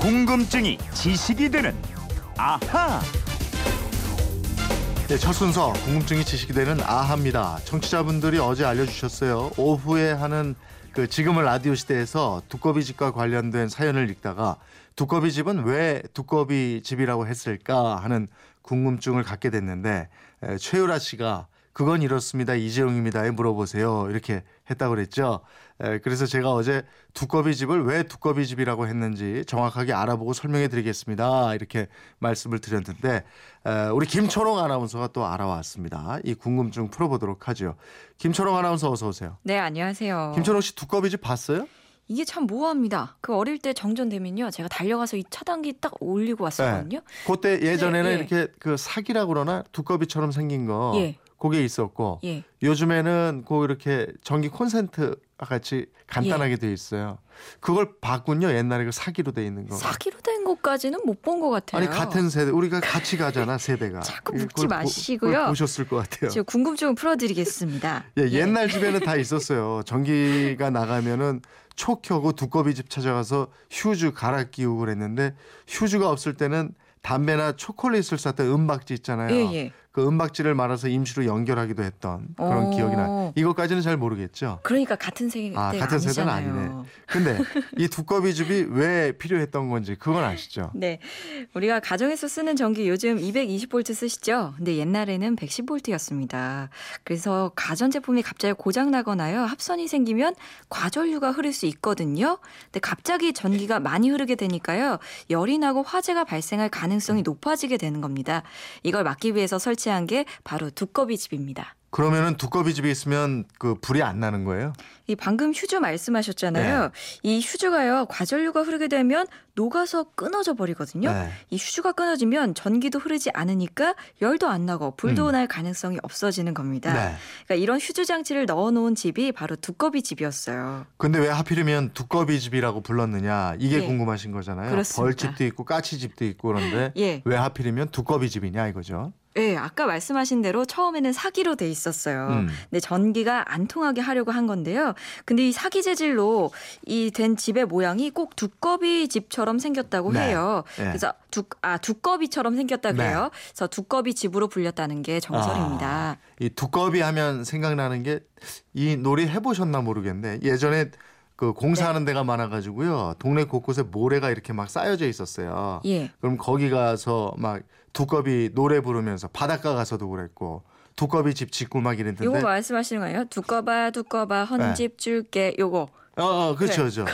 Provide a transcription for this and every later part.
궁금증이 지식이 되는 아하. 네, 첫 순서 궁금증이 지식이 되는 아합니다. 청취자분들이 어제 알려주셨어요. 오후에 하는 그 지금은 라디오 시대에서 두꺼비 집과 관련된 사연을 읽다가 두꺼비 집은 왜 두꺼비 집이라고 했을까 하는 궁금증을 갖게 됐는데 에, 최유라 씨가 그건 이렇습니다. 이재용입니다에 물어보세요. 이렇게 했다고 그랬죠. 에, 그래서 제가 어제 두꺼비 집을 왜 두꺼비 집이라고 했는지 정확하게 알아보고 설명해 드리겠습니다. 이렇게 말씀을 드렸는데 에, 우리 김초롱 아나운서가 또 알아왔습니다. 이 궁금증 풀어보도록 하죠. 김초롱 아나운서 어서 오세요. 네, 안녕하세요. 김초롱 씨 두꺼비 집 봤어요? 이게 참 모호합니다. 그 어릴 때 정전되면요. 제가 달려가서 이 차단기 딱 올리고 왔었거든요. 그때 예전에는 네, 예. 이렇게 그 사기라 그러나 두꺼비처럼 생긴 거 예. 그게 있었고 예. 요즘에는 그 이렇게 전기 콘센트 같이 간단하게 돼 있어요. 그걸 봤군요. 옛날에 그 사기로 돼 있는 거. 사기로 된 것까지는 못 본 것 같아요. 아니 같은 세대 우리가 같이 가잖아 세대가. 자꾸 묻지 보- 마시고요. 그걸 보셨을 것 같아요. 제가 궁금증을 풀어드리겠습니다. 예, 옛날 집에는 다 있었어요. 전기가 나가면은 초 켜고 두꺼비 집 찾아가서 휴즈 갈아 끼우고 그랬는데 휴즈가 없을 때는 담배나 초콜릿을 쌌던 은박지 있잖아요. 예, 예. 그 은박지를 말아서 임시로 연결하기도 했던 그런 오. 기억이 나. 이것까지는 잘 모르겠죠. 그러니까 같은 세대가 아, 같은 세대는 아니잖아요. 아니네. 근데 이 두꺼비 집이 왜 필요했던 건지 그건 아시죠? 네. 우리가 가정에서 쓰는 전기 요즘 220V 쓰시죠? 근데 옛날에는 110V였습니다. 그래서 가전 제품이 갑자기 고장 나거나요. 합선이 생기면 과전류가 흐를 수 있거든요. 근데 갑자기 전기가 많이 흐르게 되니까요. 열이 나고 화재가 발생할 가능성이 높아지게 되는 겁니다. 이걸 막기 위해서 설치 한 게 바로 두꺼비 집입니다. 그러면은 두꺼비 집이 있으면 그 불이 안 나는 거예요? 이 방금 휴즈 말씀하셨잖아요. 네. 이 휴즈가요. 과전류가 흐르게 되면 녹아서 끊어져 버리거든요. 네. 이 휴즈가 끊어지면 전기도 흐르지 않으니까 열도 안 나고 불도 음. 날 가능성이 없어지는 겁니다. 네. 그러니까 이런 휴즈 장치를 넣어놓은 집이 바로 두꺼비 집이었어요. 근데 왜 하필이면 두꺼비 집이라고 불렀느냐 이게 예. 궁금하신 거잖아요. 그렇습니다. 벌집도 있고 까치집도 있고 그런데 예, 왜 하필이면 두꺼비 집이냐 이거죠. 예, 아까 말씀하신 대로 처음에는 사기로 돼 있었어요. 음. 근데 전기가 안 통하게 하려고 한 건데요. 근데 이 사기 재질로 이 된 집의 모양이 꼭 두꺼비 집처럼 생겼다고 네. 해요. 네. 그래서 두, 아 두꺼비처럼 생겼다 그래요. 네. 그래서 두꺼비 집으로 불렸다는 게 정설입니다. 아, 이 두꺼비 하면 생각나는 게 이 놀이 해보셨나 모르겠네. 예전에 그 공사하는 네. 데가 많아가지고요. 동네 곳곳에 모래가 이렇게 막 쌓여져 있었어요. 예. 그럼 거기 가서 막 두꺼비 노래 부르면서 바닷가 가서도 그랬고 두꺼비 집 짓고 막 이랬는데. 요거 말씀하시는 거예요? 두꺼봐 두꺼봐 헌집 줄게 요거. 어, 어 그렇죠, 네. 그렇죠.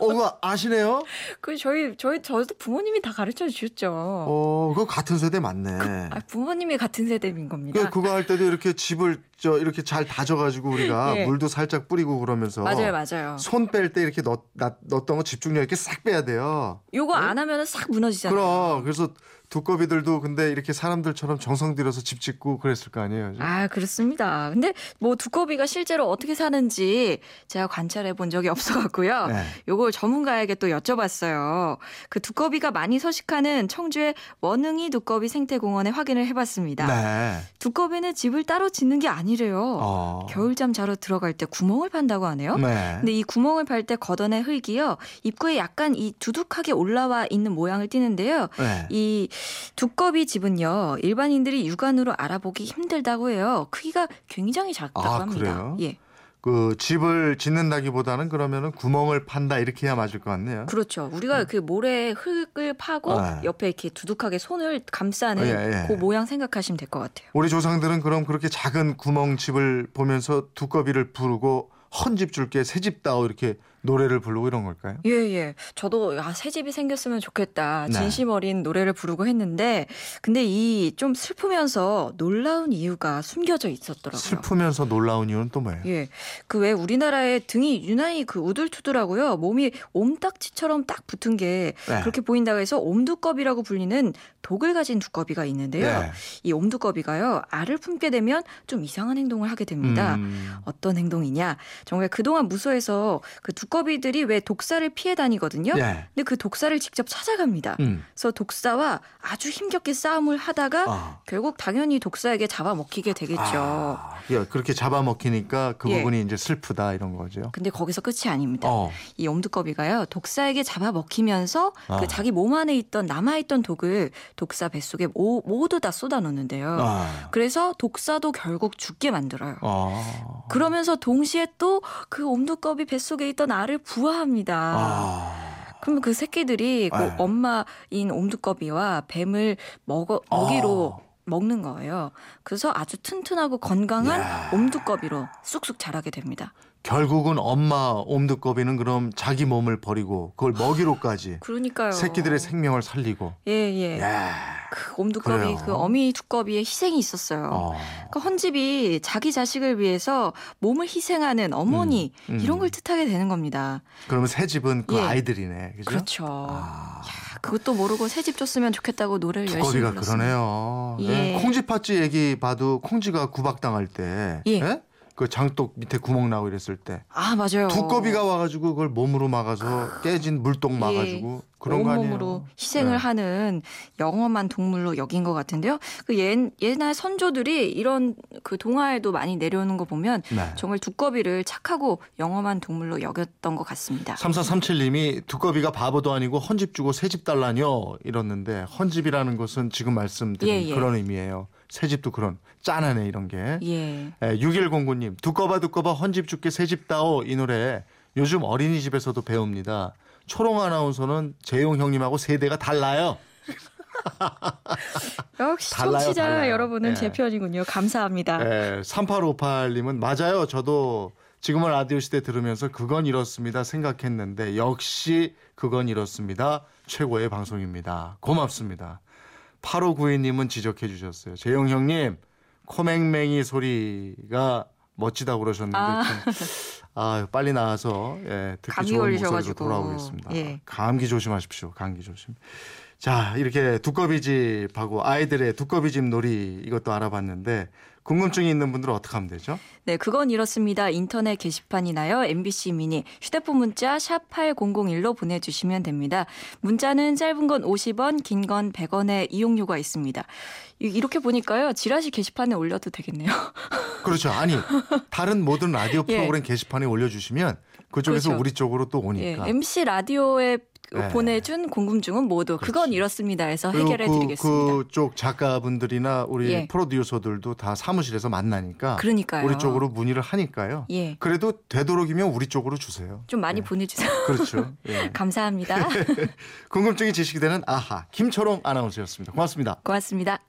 어, 그거 아시네요? 그 저희 저희 저도 부모님이 다 가르쳐 주셨죠. 어, 그거 같은 세대 맞네. 아, 부모님이 같은 세대인 겁니다. 그 그거 할 때도 이렇게 집을 저 이렇게 잘 다져가지고 우리가 예. 물도 살짝 뿌리고 그러면서 맞아요, 맞아요. 손 뺄 때 이렇게 넣, 놨, 넣었던 거 집중력 있게 싹 빼야 돼요. 요거 안 하면은 싹 무너지잖아요. 그럼 그래서 두꺼비들도 근데 이렇게 사람들처럼 정성 들여서 집 짓고 그랬을 거 아니에요. 아, 그렇습니다. 근데 뭐 두꺼비가 실제로 어떻게 사는지 제가 관찰해 본 적이 없어 갖고요. 네. 요걸 전문가에게 또 여쭤봤어요. 그 두꺼비가 많이 서식하는 청주의 원흥이 두꺼비 생태공원에 확인을 해 봤습니다. 네. 두꺼비는 집을 따로 짓는 게 아니래요. 어. 겨울잠 자러 들어갈 때 구멍을 판다고 하네요. 네. 근데 이 구멍을 팔 때 걷어낸 흙이요. 입구에 약간 이 두둑하게 올라와 있는 모양을 띠는데요. 네. 이 두꺼비 집은요 일반인들이 육안으로 알아보기 힘들다고 해요. 크기가 굉장히 작다고 아, 합니다. 그래요? 예, 그 집을 짓는다기보다는 그러면은 구멍을 판다 이렇게 해야 맞을 것 같네요. 그렇죠. 우리가 그 모래에 흙을 파고 음. 네. 옆에 이렇게 두둑하게 손을 감싸는 예, 예. 그 모양 생각하시면 될 것 같아요. 우리 조상들은 그럼 그렇게 작은 구멍 집을 보면서 두꺼비를 부르고 헌집 줄게 새집 다오 이렇게 노래를 부르고 이런 걸까요? 예, 예. 저도 아, 새 집이 생겼으면 좋겠다. 네. 진심 어린 노래를 부르고 했는데 근데 이 좀 슬프면서 놀라운 이유가 숨겨져 있었더라고요. 슬프면서 놀라운 이유는 또 뭐예요? 예. 그 왜 우리나라의 등이 유난히 그 우둘투둘하고요. 몸이 옴딱지처럼 딱 붙은 게 네. 그렇게 보인다고 해서 옴두꺼비라고 불리는 독을 가진 두꺼비가 있는데요. 네. 이 옴두꺼비가요. 알을 품게 되면 좀 이상한 행동을 하게 됩니다. 음. 어떤 행동이냐? 정말 그동안 무소에서 그두 꺼비들이 왜 독사를 피해 다니거든요. 예. 근데 그 독사를 직접 찾아갑니다. 음. 그래서 독사와 아주 힘겹게 싸움을 하다가 아. 결국 당연히 독사에게 잡아먹히게 되겠죠. 아, 예, 그렇게 잡아먹히니까 그 예. 부분이 이제 슬프다 이런 거죠. 근데 거기서 끝이 아닙니다. 어. 이 엄두꺼비가요 독사에게 잡아먹히면서 아. 그 자기 몸 안에 있던 남아있던 독을 독사 뱃속에 모, 모두 다 쏟아놓는데요. 아. 그래서 독사도 결국 죽게 만들어요. 아. 그러면서 동시에 또그 엄두꺼비 뱃속에 있던 알을 부화합니다. 아. 그러면 그 새끼들이 그 네. 엄마인 옴두꺼비와 뱀을 먹어 먹이로 아. 먹는 거예요. 그래서 아주 튼튼하고 건강한 야. 옴두꺼비로 쑥쑥 자라게 됩니다. 결국은 엄마 옴두꺼비는 그럼 자기 몸을 버리고 그걸 먹이로까지 그러니까요. 새끼들의 생명을 살리고. 예, 예. 야. 그 옴두꺼비, 그래요. 그 어미 두꺼비의 희생이 있었어요. 어. 그 헌집이 자기 자식을 위해서 몸을 희생하는 어머니 음, 음. 이런 걸 뜻하게 되는 겁니다. 그러면 새 집은 그 예. 아이들이네. 그죠? 그렇죠. 아. 야, 그것도 모르고 새 집 줬으면 좋겠다고 노래를 열심히 불렀습니다. 그러네요. 예. 예. 콩쥐 팥쥐 얘기 봐도 콩쥐가 구박당할 때, 예. 예? 그 장독 밑에 구멍 나고 이랬을 때 아 맞아요. 두꺼비가 와가지고 그걸 몸으로 막아서 깨진 물똥 막아주고 그런 거 아니에요? 예. 온몸으로 희생을 네. 하는 영험한 동물로 여긴 것 같은데요. 그 옛, 옛날 선조들이 이런 그 동화에도 많이 내려오는 거 보면 네. 정말 두꺼비를 착하고 영험한 동물로 여겼던 것 같습니다. 3437님이 두꺼비가 바보도 아니고 헌집 주고 새집 달라뇨 이렀는데 헌집이라는 것은 지금 말씀드린 예, 예. 그런 의미예요. 새 집도 그런 짠하네 이런 게. 예. 예, 6109님 두꺼봐 두꺼봐 헌집 죽게 새집 다오 이 노래 요즘 어린이집에서도 배웁니다. 초롱 아나운서는 재용 형님하고 세대가 달라요. 역시 달라요, 청취자 달라요. 여러분은 예. 제 편이군요. 감사합니다. 예, 3858님은 맞아요. 저도 지금은 라디오 시대 들으면서 그건 이렇습니다 생각했는데 역시 그건 이렇습니다. 최고의 방송입니다. 고맙습니다. 8592님은 지적해 주셨어요. 재용 형님 코맹맹이 소리가 멋지다고 그러셨는데 아. 좀, 아, 빨리 나와서 예, 듣기 좋은. 목소리로 돌아오겠습니다. 예. 감기 조심하십시오. 감기 조심. 자, 이렇게 두꺼비 집하고 아이들의 두꺼비 집 놀이 이것도 알아봤는데 궁금증이 있는 분들은 어떻게 하면 되죠? 네, 그건 이렇습니다. 인터넷 게시판이나요. MBC 미니 휴대폰 문자 샵 8001로 보내 주시면 됩니다. 문자는 짧은 건 50원, 긴 건 100원의 이용료가 있습니다. 이- 이렇게 보니까요. 지라시 게시판에 올려도 되겠네요. 그렇죠. 아니, 다른 모든 라디오 예. 프로그램 게시판에 올려 주시면 그쪽에서 그렇죠. 우리 쪽으로 또 예, 오니까. MC 라디오에 네. 보내준 궁금증은 모두 그건 그렇지. 이렇습니다 해서 해결해 그, 드리겠습니다. 그쪽 작가분들이나 우리 예. 프로듀서들도 다 사무실에서 만나니까 그러니까요. 우리 쪽으로 문의를 하니까요. 예. 그래도 되도록이면 우리 쪽으로 주세요. 좀 많이 예. 보내주세요. 그렇죠. 예. 감사합니다. 궁금증이 지식이 되는 아하 김초롱 아나운서였습니다. 고맙습니다. 고맙습니다.